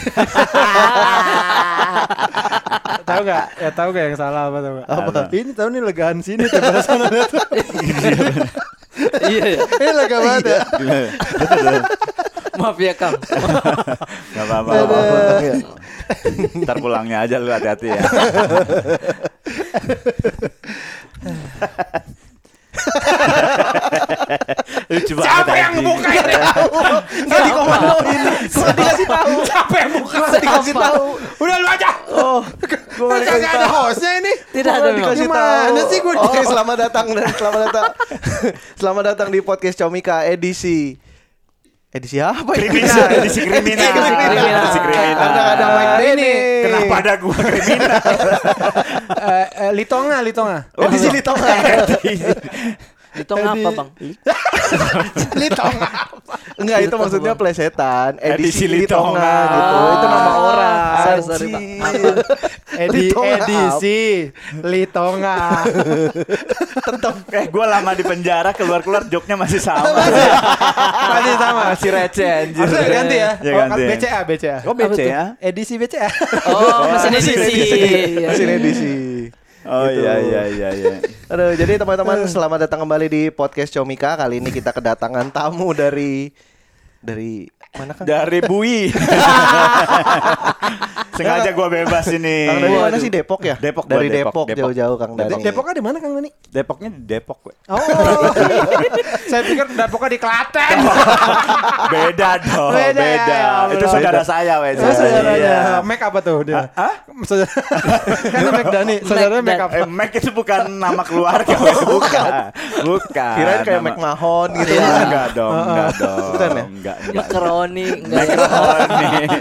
tahu nggak? Ya tahu nggak yang salah apa tahu nggak? Apa? Ini tahu nih legaan sini daripada sana lihat. Iya, iya. Ini lega banget ya. Maaf ya, Kang. Gak apa-apa. Ntar pulangnya aja lu hati-hati ya. Lucu banget Siapa yang anjing. buka ini? Nggak dikomandoin. Nggak dikasih tahu. Siapa yang buka? Nggak dikasih tahu. Udah lu aja. Oh, gua nggak dikasih Kagak ada hostnya ini. Tidak ada dikasih tahu. sih gua Oh, dikasih- selamat datang dan selamat datang. selamat datang di podcast Comika edisi edisi apa ya? Kriminal, edisi kriminal. kriminal. Edisi kriminal. Karena ada Mike Denny. Kenapa ada gua kriminal? Eh, eh, Litonga, Litonga. Edisi Litonga. Itu ngapa, Bang? Litonga. Enggak, itu maksudnya plesetan. Edisi Edisi, Litonga. Litonga gitu. Itu nama Ah, orang. sorry, sorry, Bang. Edi, Litonga edisi Litonga. Tetap eh gua lama di penjara keluar-keluar joknya masih sama. Masih sama. Masih receh anjir. Harusnya ganti ya. Ya Oh, ganti. BCA, BCA. Oh BC ya? Edisi BCA. Oh, mesin edisi. Iya, Mesin iya. edisi. Oh Gitu. iya iya iya iya. Aduh, jadi teman-teman selamat datang kembali di podcast Comika. Kali ini kita kedatangan tamu dari dari mana kan? Dari Bui. Sengaja gua bebas ini. Kang Dani mana sih Depok ya? Depok, dari Depok, jauh-jauh Kang Dani. Depoknya di mana Kang Dani? Depoknya di Depok. we. Oh. Saya pikir Depoknya di Klaten. Beda dong, Beda, beda. ya Itu saudara saya. Oh, saudaranya. Iya. Mac apa tuh dia? Hah? Saudara. kan Mac Dani, saudaranya Mac apa? Eh, Mac itu bukan nama keluarga, bukan. Bukan. Kirain kayak Nama- McMahon gitu. Iya, ya. enggak dong, enggak dong. Bukan ya? Enggak, enggak. Makaroni, enggak.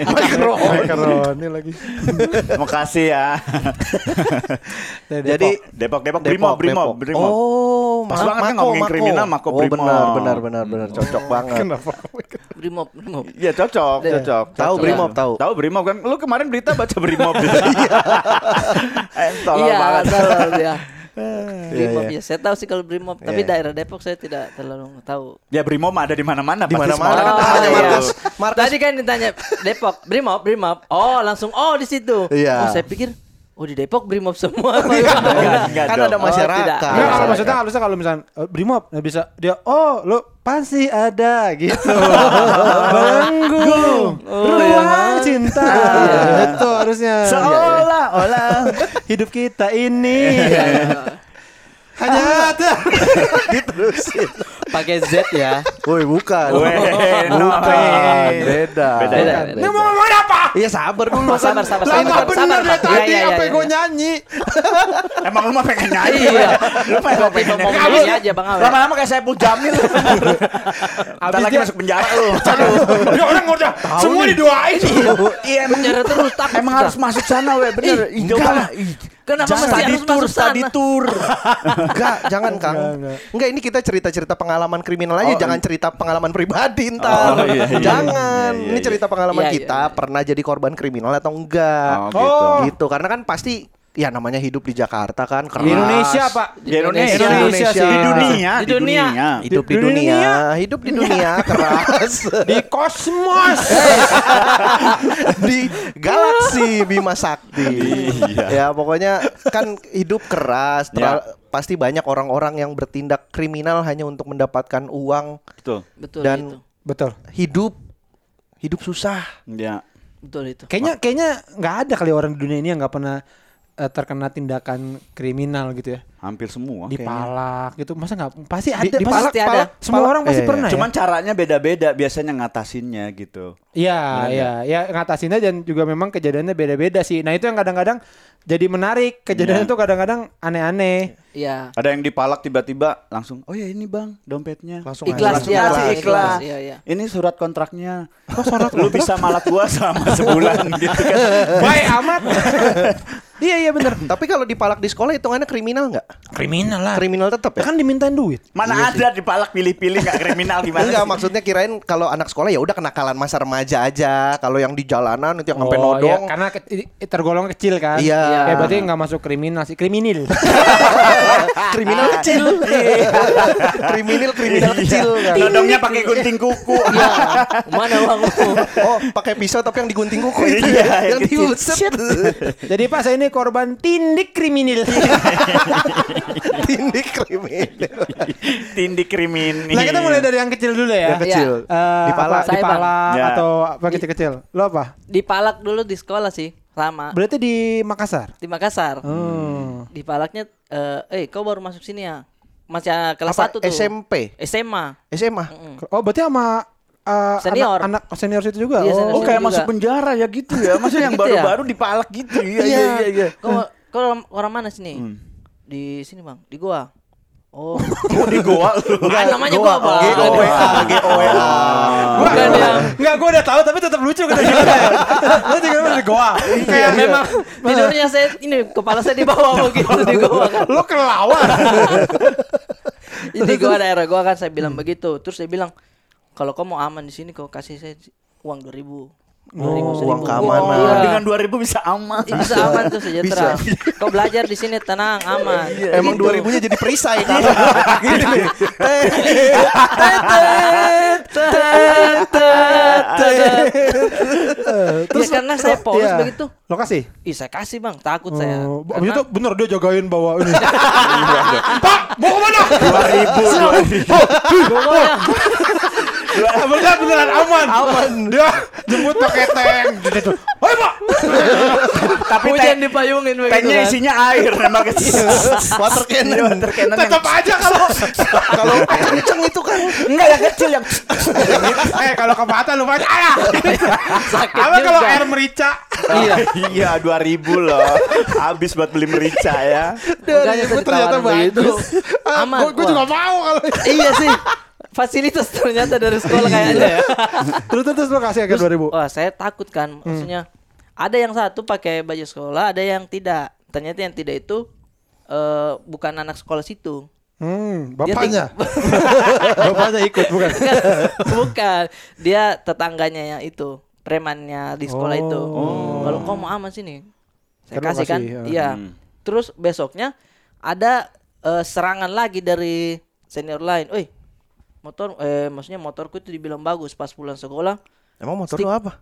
Macaroni. Macaroni lagi. Makasih ya. Jadi Depok, Depok, Brimob, Brimob, Depok. Brimob. Oh, Pas banget kan ngomongin kriminal, Mako Oh, Brimob. benar, benar, benar, benar, cocok banget. Kenapa? Brimob, Brimob. Iya cocok, Iya. cocok. Tahu. Brimob, tahu. Tahu Brimob kan? Lu kemarin berita baca Brimob. eh, Iya, banget. tahu ya. Brimob iya. ya. Saya tahu sih kalau Brimob, tapi Iya. daerah Depok saya tidak terlalu tahu. Ya Brimob ada di mana-mana. Di mana-mana kan tahu. markas. Markas Tadi kan ditanya Depok, Brimob, Brimob. Oh, langsung oh di situ. Iya. Oh, saya pikir oh di Depok Brimob semua. Enggak, enggak kan dong. ada masyarakat. tidak. Enggak, kalau maksudnya harusnya kalau misalnya eh, Brimob nggak bisa dia oh lu pasti ada gitu. Belenggu. Ruang cinta. Itu harusnya. Seolah-olah hidup kita ini hanya ada diterusin. Pakai Z ya. Woi, bukan. Weh, no. Bukan. Beda. Beda, Beda, beda. Apa? Iya sabar dulu. Oh, sabar, sabar, Lama sabar. bener sabar, dari tadi Iya, iya, apa iya, gue iya. nyanyi Emang lu mah pengen nyanyi. Iya. Lu mah emang pengen nyanyi. aja Bang Awe. Lama-lama kayak Saiful Jamil. Abis lagi masuk penjara lu. Ya orang udah semua didoain Iya emang Penjara terus takut. Emang harus masuk sana weh bener. Enggak lah. Kenapa Jangan mesti study harus tour, masuk study sana? tour. Enggak, jangan Kang. Enggak, enggak. Enggak, ini kita cerita-cerita pengalaman kriminal aja, Oh, jangan cerita pengalaman pribadi ntar. Oh, iya, iya, jangan. iya, iya, ini iya. cerita pengalaman Iya, iya, kita iya. pernah jadi korban kriminal atau enggak. Oh, gitu. Gitu, karena kan pasti ya namanya hidup di Jakarta kan keras. di Indonesia pak Di Indonesia, Di Indonesia di dunia, Di dunia. Hidup di, Di dunia, dunia. hidup di dunia keras. di kosmos di galaksi Bima Sakti. Iya. Ya pokoknya kan hidup keras. teral- Pasti banyak orang-orang yang bertindak kriminal hanya untuk mendapatkan uang Betul. Betul dan itu. betul hidup hidup susah. Ya. Betul itu. kayaknya kayaknya nggak ada kali orang di dunia ini yang nggak pernah eh, terkena tindakan kriminal gitu ya Hampir semua. dipalak gitu masa nggak pasti ada Di- dipalak pasti ada. palak, semua Palak- orang pasti iya, pernah Cuman ya caranya beda-beda biasanya ngatasinnya gitu. Iya, iya, ya ngatasinnya dan juga memang kejadiannya beda-beda sih. Nah itu yang kadang-kadang jadi menarik. Kejadian Iya. itu kadang-kadang aneh-aneh. Iya. Ada yang dipalak tiba-tiba langsung, oh ya ini bang dompetnya. Langsung Ikhlas Langsung ya, ikhlas. ikhlas. Iya, iya. Ini surat kontraknya. Lu bisa malak gua selama sebulan gitu kan. Baik amat. Iya iya bener. Tapi kalau dipalak di sekolah hitungannya kriminal nggak? Kriminal lah. Kriminal tetap Ya kan dimintain duit. Mana ada dipalak pilih-pilih nggak kriminal gimana? Enggak, sih? maksudnya kirain kalau anak sekolah ya udah kenakalan masa remaja aja. Kalau yang di jalanan itu yang sampai Oh, nodong. iya, karena ke- tergolong kecil kan. Iya. Ya, berarti nggak masuk kriminal sih, kriminal. kriminal kecil. kriminal kriminal kecil kan. Nodongnya pakai gunting kuku. Iya. Mana bang? Oh, pakai pisau tapi yang digunting kuku itu Iya, ya. yang diusap. Jadi Pak saya ini korban tindik kriminal. Tindik kriminal. Tindik kriminal. nah kita mulai dari yang kecil dulu ya. Yang kecil. Eh, Dipalak. apa, Saya, Bang. dipalak Ya. atau apa kecil-kecil? Lo apa? Dipalak dulu di sekolah sih, sama Berarti di Makassar. di Makassar. Hmm. Dipalaknya, eh, eh kau baru masuk sini ya? Masih kelas Apa, 1 tuh. SMP? SMA. SMA? Oh berarti sama eh, Senior. anak, anak senior situ juga. Iya, oh. senior. Oh kayak juga. masuk penjara ya gitu ya. Maksudnya yang Gitu ya? baru-baru dipalak gitu. Iya iya iya. iya. Kau, kau orang, mana sini? Hmm. Di sini bang, di gua. Oh, Mau di goa lu. bukan namanya gua bang. GOWA, GOWA. Bukan yang Enggak, gue udah tahu tapi tetap lucu gitu gimana ya. Lo tinggal di goa. Kayak memang tidurnya saya ini kepala saya di bawah begitu di gua kan. Lo kelawar. Ini gua daerah gua kan saya bilang begitu. Terus saya bilang kalau kau mau aman di sini kau kasih saya uang 2000. 2000 uang 1000. keamanan. Iya. Dengan 2000 bisa aman. Bisa aman tuh sejahtera. Kau belajar di sini tenang, aman. Emang Gitu. 2000-nya jadi perisai kan. Gini. Terus karena saya polos Iya. begitu. Lo kasih? Ih, saya kasih bang, takut saya. Oh, abis Karena- itu bener dia jagain bawa ini. Pak, mau ke mana? 2000. Pokoknya, Beneran beneran aman. Aman. Dia jemput pakai tank. Gitu. Hoi pak. Tapi hujan dipayungin begitu tanknya kan. isinya air nembak kecil. Water cannon. Water cannon yang Tetap aja kalau Kalau kenceng itu kan. enggak yang kecil yang eh kalau ke mata lu banyak ayah. Sakit Apa kalau air merica? Iya. Iya 2000 loh. Habis buat beli merica ya. Makanya saya ternyata begitu. Aman. Gue juga mau kalau. Iya sih. Fasilitas ternyata dari sekolah kayaknya ya. Terus terus lo kasih agak 2000. Wah, saya takut kan. Maksudnya ada yang satu pakai baju sekolah, ada yang tidak. Ternyata yang tidak itu eh, bukan anak sekolah situ. Hmm, bapaknya. bapaknya ikut bukan? bukan. Dia tetangganya yang itu, premannya di sekolah itu. Kalau kau mau aman sini, saya lo kasih kan. ya. Iya. Hmm. Terus besoknya ada eh, serangan lagi dari senior lain. Oi, motor eh maksudnya motorku itu dibilang bagus pas pulang sekolah. Emang motor Stick. lu apa?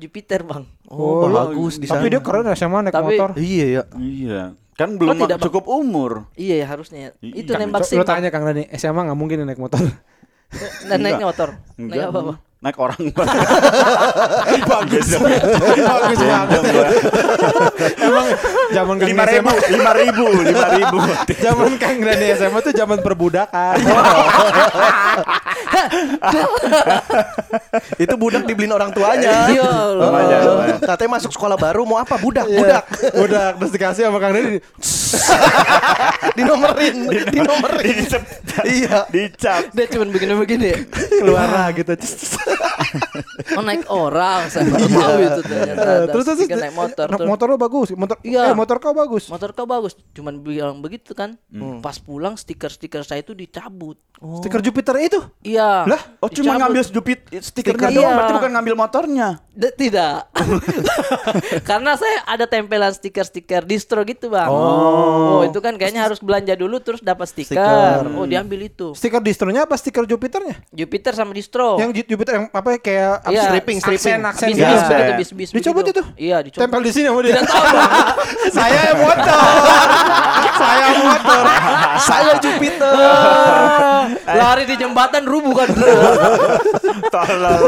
Jupiter, Bang. Oh, bagus di sana. Tapi dia keren ya sama naik Tapi- motor. Iya ya. Iya. Kan belum tidak, Bang? cukup umur. Iya harusnya. I- Itu iya. nembak sih. Lo tanya Kang Dani, SMA nggak mungkin naik motor. Dan naiknya motor. Naik Enggak. apa, Bang? Naik orang. Bagus. Bagus banget. Emang zaman Kang Lima ribu, SMA, lima ribu, lima ribu. zaman Kang Dani SMA tuh zaman perbudakan. Itu budak dibeliin orang tuanya. Iya. Katanya masuk sekolah baru mau apa? Budak, Iya. budak. Budak terus dikasih sama Kang Dani. Dinomerin, dinomerin. Dicap. Iya. Dicap. Dia cuma begini-begini ya. Keluar lah gitu. Oh naik orang, saya baru tahu itu ternyata. Eh, terus terus naik motor. Motor lo bagus. Motor Iya. eh, motor kau bagus. Motor kau bagus, cuman bilang begitu kan. Pas pulang stiker-stiker saya itu dicabut. Stiker Jupiter itu. Iya. Lah, Oh cuma ngambil jupit stikernya Stiker. doang, Iya. berarti bukan ngambil motornya. D- tidak. Karena saya ada tempelan stiker-stiker distro gitu, Bang. Oh. itu kan kayaknya harus belanja dulu terus dapat stiker. Stiker. Oh, diambil itu. Stiker distronya apa stiker Jupiternya? Jupiter sama distro. Yang Ju- Jupiter yang apa kayak apa Iya. sih? Stripping, stripping. Aksen, aksen bis, bis, Iya. bis, bis, Dicopot begitu. itu? Iya, dicopot. Tempel di sini sama dia. Tidak tahu. Saya yang motor. Saya motor. Saya Jupiter. Lari di jembatan rubuh kan. Tolol.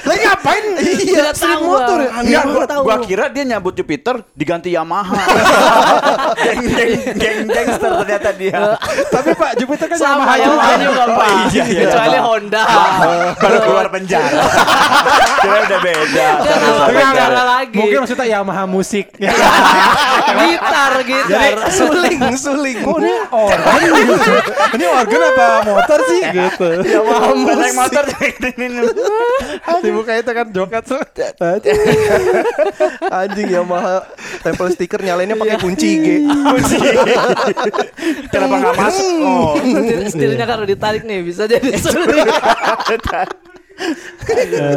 Lagi ngapain? Iya, tahu, motor ya. Bang. Enggak, Iya, gua, tahu. gua kira dia nyabut Jupiter diganti Yamaha. geng geng geng gangster ternyata dia. Tapi Pak Jupiter kan Sama Yamaha juga. Pak. Iya, iya, Kecuali. Honda. Baru keluar penjara. Kira udah beda. Penjara. negara lagi? Mungkin maksudnya Yamaha musik. gitar, gitar. suling, suling. Kok ini organ gitu? Ini organ apa motor sih? Gitu. Yamaha naik motor ini Dibuka itu kan jokat. Anjing Yamaha tempel stiker nyalainnya pakai kunci G. kunci. Kenapa nggak masuk? Oh, Setir, setirnya kalau ditarik nih bisa jadi sulit.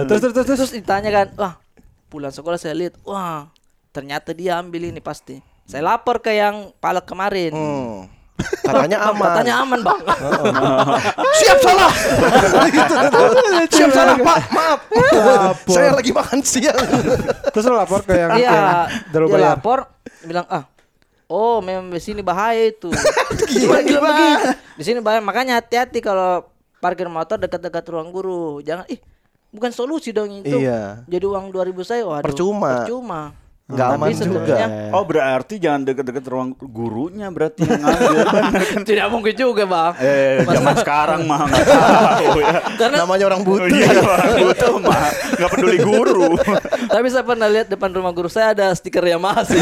Terus terus terus. Terus ditanya kan, wah pulang sekolah saya lihat, wah ternyata dia ambil ini pasti. Saya lapor ke yang palak kemarin. Hmm. Katanya aman. Katanya aman bang. Siap salah. Siap salah Pak. Maaf. Saya lagi makan siang. Terus lo lapor ke yang Iya, dia lapor, bilang ah, oh memang di sini bahaya itu. Gila, begitu. Di sini bahaya, makanya hati-hati kalau parkir motor dekat-dekat ruang guru. Jangan, ih, bukan solusi dong itu. Iya. Jadi uang 2000 saya, waduh. Percuma. Percuma. Nggak Tapi aman juga. Oh berarti jangan deket-deket ruang gurunya berarti yang ngambil. Tidak mungkin juga bang. eh zaman sekarang mah nggak tahu ya. Karena Namanya orang Oh, butuh. iya orang butuh mah nggak peduli guru. tapi saya pernah lihat depan rumah guru saya ada stiker Yamaha sih.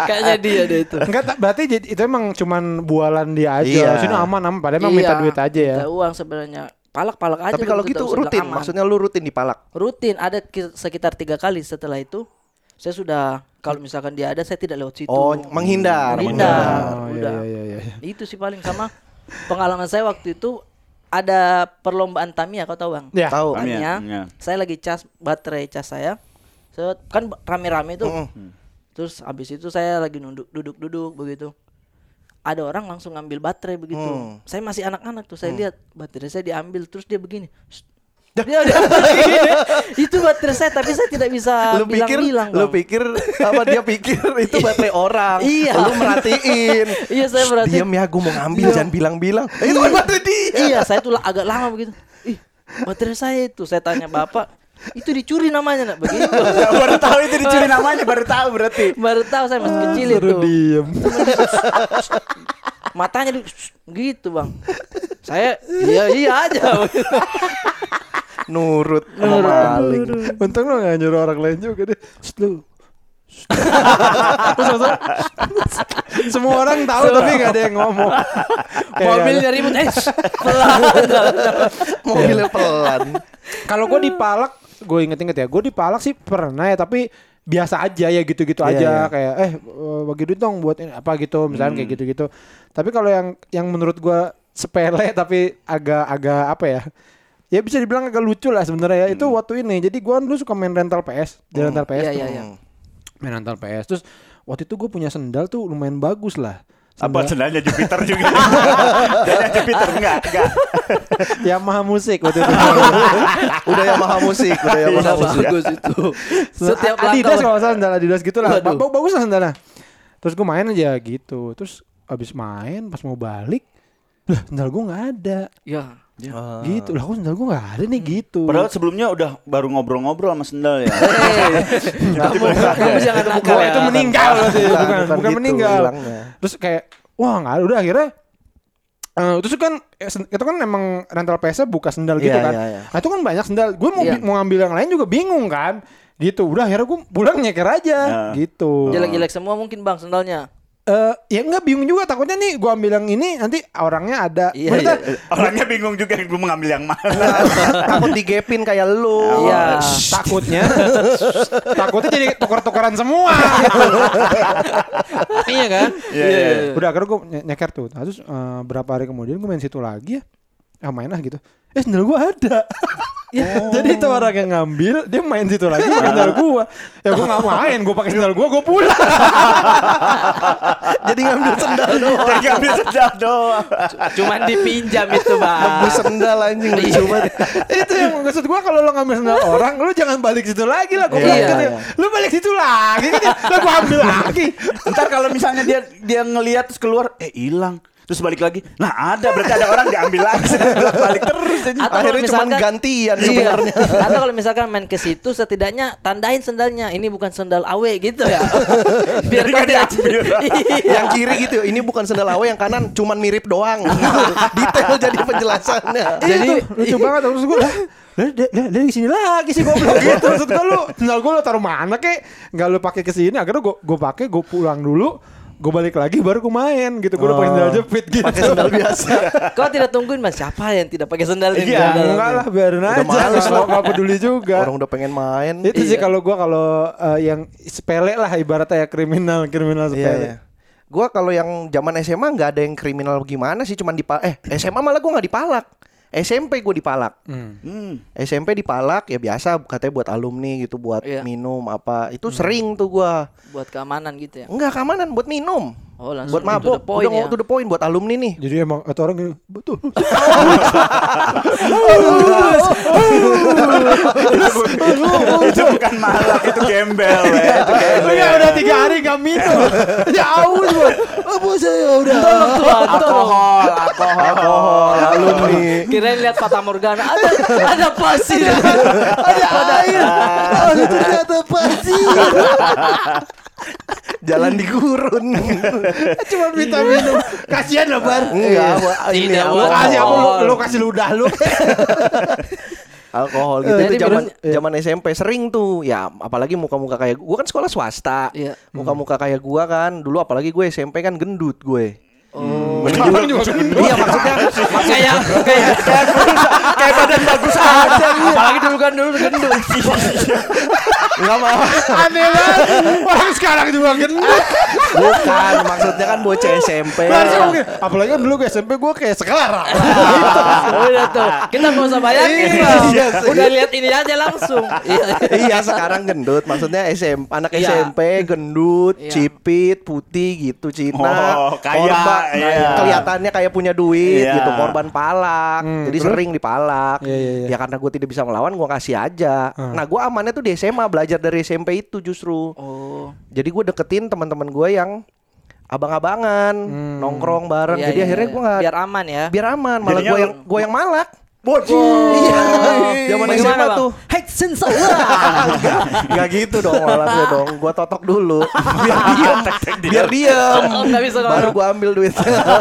Kayaknya dia deh itu. Enggak, berarti jadi itu emang cuman bualan dia aja. Iya. Sini aman aman. Padahal emang minta Iya, duit aja ya. minta uang sebenarnya. Palak-palak aja. Tapi kalau gitu rutin, aman. maksudnya lu rutin dipalak. rutin ada ki- sekitar tiga kali setelah itu saya sudah kalau misalkan dia ada saya tidak lewat situ Oh, menghindar, menghindar Oh, udah iya, iya, iya. itu sih paling sama pengalaman saya waktu itu ada perlombaan Tamiya kau tahu bang Ya. Tahu. Tamiya, Tamiya iya. saya lagi cas baterai cas saya Set, kan rame-rame tuh Mm-mm. terus habis itu saya lagi nunduk duduk-duduk begitu ada orang langsung ngambil baterai begitu. Hmm. saya masih anak-anak tuh saya lihat baterai saya diambil terus dia begini dia, dia begini. itu baterai saya tapi saya tidak bisa lu pikir bilang-bilang lu pikir apa dia pikir itu baterai orang? Iya. lu merhatiin. Iya, saya "Shh, merhatiin." diam ya gue mau ngambil jangan bilang-bilang. Eh, itu kan baterai dia. Iya saya tuh agak lama begitu. Ih baterai saya itu saya tanya bapak itu dicuri namanya nak. Begitu baru tahu itu dicuri namanya baru tahu berarti. baru tahu saya masih kecil itu. diem. matanya di gitu bang. Saya iya iya aja. Nurut sama maling. Untung lo gak nyuruh orang lain juga deh. Lu. Terus semua orang tahu tapi gak ada yang ngomong. Kayak- mobilnya ribut eh pelan. Mobilnya pelan. Kalau gue dipalak, gue inget-inget ya, gue dipalak sih pernah ya, tapi biasa aja ya gitu-gitu Iya, aja iya. kayak eh eh, bagi duit dong buat ini apa gitu misalnya kayak gitu-gitu. Tapi kalau yang yang menurut gue sepele tapi agak-agak apa ya? Ya bisa dibilang agak lucu lah sebenarnya ya. Itu waktu ini. Jadi gue dulu suka main rental PS, di rental PS Iya, tuh. iya, iya. Main rental PS. Terus waktu itu gue punya sendal tuh lumayan bagus lah. Apa Sendal sendalnya Jupiter juga? Sendalnya Jupiter enggak, enggak. Yamaha musik waktu itu. udah Yamaha musik udah Yamaha musik bagus itu setiap Adidas kalau salah sandal Adidas gitu lah. Bagus lah sandalnya. Terus gue main aja gitu. Terus abis main pas mau balik, lah sandal gue nggak ada. ya Ah. Gitu lah, kok sandal gue nggak ada nih gitu. Padahal sebelumnya udah baru ngobrol-ngobrol sama sendal ya. kamu kamu jangan nakal ya itu meninggal berarti, Bukan, bukan, bukan bukan gitu meninggal. bilangnya. Terus kayak wah nggak ada udah akhirnya eh, terus kan eh, itu kan emang rental PS buka sendal gitu Iya, kan. iya, iya. Nah, itu kan banyak sendal. Gue mau Iya. bi- mau ngambil yang lain juga bingung kan. Gitu. Udah akhirnya gue pulang nyeker aja Ya. gitu. jelek-jelek semua mungkin bang sendalnya Eh, ya enggak bingung juga takutnya nih gua ambil yang ini nanti orangnya ada. Iya, Maksudnya, Orangnya bingung juga gue mau ngambil yang mana. takut digepin kayak lu Iya. takutnya takutnya jadi tuker-tukeran semua. iya kan? Iya, iya, iya. Udah akhirnya gue nyeker tuh. Nah, terus eh, berapa hari kemudian gue main situ lagi ya. Ah main lah gitu. Eh sendal gue ada. Ya, Jadi itu orang yang ngambil dia main situ lagi pakai sendal gua. Ya gua nggak main, gua pakai sendal gua, gua pulang. jadi ngambil sendal doang Jadi ngambil sendal doang. cuman dipinjam itu bang Nebus sendal anjing lucu banget itu yang maksud gua kalau lo ngambil sendal orang, lu jangan balik situ lagi lah. Gua Iya, bilang iya. Lu balik situ lagi kan. Lah gua ambil lagi. Ntar kalau misalnya dia dia ngelihat terus keluar, eh hilang. Terus balik lagi. Nah ada berarti ada orang diambil lagi. balik terus. Jadi. Atau kalau akhirnya cuma misalkan- gantian Iya. sebenarnya Atau kalau misalkan main ke situ setidaknya tandain sendalnya ini bukan sendal awe gitu ya. Biar tidak diambil. Iya. yang kiri gitu ini bukan sendal awe yang kanan cuman mirip doang detail jadi penjelasannya Jadi lucu banget terus dia, dia, dia di sini lagi sih goblok gitu. Maksud gua lu sendal gua lu taruh mana kek? Enggak lu pakai ke sini. Akhirnya gua gua pakai, gua pulang dulu. Gue balik lagi baru gue main gitu. Gue udah pakai Oh. sandal jepit gitu. Pakai sandal biasa. Kau tidak tungguin mas siapa yang tidak pakai sandal ini? Iya, Enggak lah biarin aja. males Nggak nggak peduli juga. Orang udah pengen main. Itu sih Iya. kalau gua kalau eh, yang sepele lah ibaratnya ya kriminal kriminal Iya, sepele. iya. Gua kalau yang zaman SMA nggak ada yang kriminal gimana sih, cuman dipalak. Eh, SMA malah gua nggak dipalak. SMP gue dipalak. Hmm. Hmm. SMP dipalak ya biasa katanya buat alumni gitu buat Iya. minum apa. Itu sering tuh gua. Buat keamanan gitu ya. Enggak keamanan buat minum. Oh langsung buat to mabok. the point Udah ya. to the point buat alumni nih. Jadi emang atau orang gini, betul. itu bukan malak, itu gembel ya. Itu gembel. Udah udah tiga hari gak minum. ya aus gua. Apa saya udah. Alkohol, alkohol. Alkohol, alumni. Kirain lihat Fata Morgana ada ada pasir. Ada air. Ada ternyata pasir. Jalan di gurun. Cuma minta minum. Kasihan lah bar. Enggak, Wak. ini Tidak, Lu Wak. alkohol. kasih apa lu, lu kasih ludah lu. alkohol gitu Eh, itu zaman minum- zaman SMP sering tuh ya apalagi muka-muka kayak gua kan sekolah swasta Iya. muka-muka kayak gua kan dulu apalagi gue SMP kan gendut gue Oh. Orang juga gendut. iya maksudnya kayak kayak Kayak badan bagus aja. apalagi dulu kan dulu gendut. nggak mau Aneh banget. Orang sekarang juga gendut. Bukan maksudnya kan bocah SMP mungkin. Apalagi kan dulu gue SMP gue kayak sekarang. Udah tuh. Kita nggak usah bayangin Iya, iya. Udah lihat ini aja langsung. Iya. iya sekarang gendut maksudnya SM anak Iya. SMP gendut Iya. cipit putih gitu Cina Oh, kaya, korban iya. kelihatannya kayak punya duit Iya. gitu korban palak Hmm, jadi terus? sering dipalak Iya, iya, iya. ya karena gue tidak bisa melawan gue kasih aja Hmm. nah gue amannya tuh di SMA belajar dari SMP itu justru Oh. jadi gue deketin teman-teman gue yang abang-abangan Hmm. nongkrong bareng Iya, jadi iya, akhirnya iya. gue nggak biar aman ya. biar aman malah gue yang gue yang malak Bocil. Iya, zaman Bagaimana, SMA tuh. Hai sensor. Enggak, enggak gitu dong malasnya dong. Gua totok dulu. Biar diam. Biar diam. Oh, bisa ngomong. Baru gua ambil duit.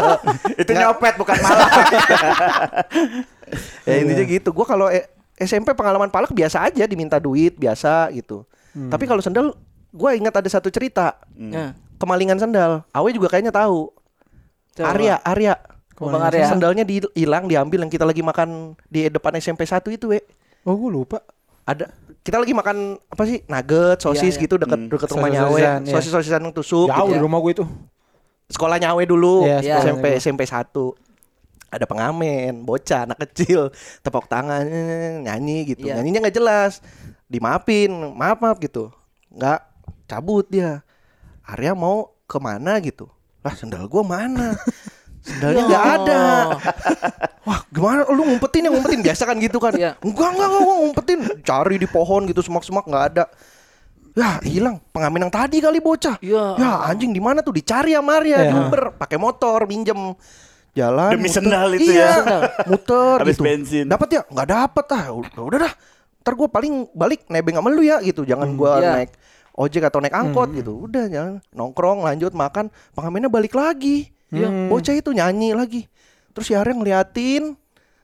Itu nyopet bukan malak. ya intinya gitu. Gua kalau eh, SMP pengalaman palak biasa aja diminta duit biasa gitu. Tapi kalau sendal gua ingat ada satu cerita. Nah, Kemalingan sendal. Awe juga kayaknya tahu. Coba. Arya, Arya. Oh, Bang Arya. Sendalnya dihilang, diambil yang kita lagi makan di depan SMP 1 itu, we. Oh gue lupa. ada kita lagi makan apa sih nugget sosis Iya, iya. gitu dekat Hmm. dekat rumahnya Awe Sosis-sosisan, iya. sosis sosisan yang tusuk Jauh gitu di ya. rumah gue itu. sekolahnya Awe dulu Iya, sekolahnya SMP dulu. SMP 1 ada pengamen bocah anak kecil tepuk tangan nyanyi gitu Iya. nyanyinya nggak jelas dimaafin maaf maaf gitu nggak cabut dia Arya mau ke mana gitu? Lah sendal gua mana? Sendalnya nggak Ya. ada. Wah gimana? Lu ngumpetin yang ngumpetin. Biasa kan gitu kan? Iya. Enggak enggak enggak gua ngumpetin. Cari di pohon gitu semak-semak nggak ada. Ya hilang. Pengamen yang tadi kali bocah. Iya. Ya anjing di mana tuh? Dicari sama Arya Iya. Diuber pakai motor minjem jalan Demi muter. sendal itu iya, ya. muter Habis gitu. bensin. dapat ya? Nggak dapat ah. Udah, udah dah. Ntar gue paling balik nebeng sama lu ya gitu. Jangan gua Iya. naik ojek atau naik angkot gitu. Udah jangan. Nongkrong lanjut makan pengamennya balik lagi. Iya. bocah itu nyanyi lagi. Terus si Arya ngeliatin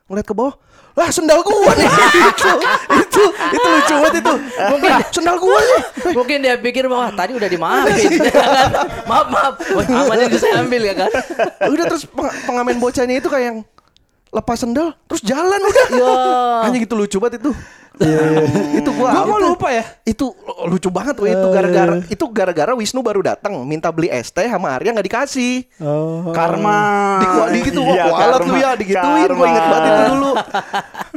ngeliat ke bawah lah sendal gua nih. Itu itu itu lucu banget itu. Mungkin sendal gua nih. Mungkin dia pikir bahwa tadi udah dimaafin. maaf maaf. Amannya bisa ambil ya kan. udah terus peng- pengamen bocahnya itu kayak yang lepas sendal terus jalan udah. Ya. hanya gitu lucu banget itu. Itu gua kok itu- lupa ya. itu lucu banget tuh itu gara-gara itu gara-gara Wisnu baru datang minta beli es teh sama Arya nggak dikasih. Oh. Karma. di gua di gitu Iya, wah kualat lu ya digituin gua inget banget itu dulu.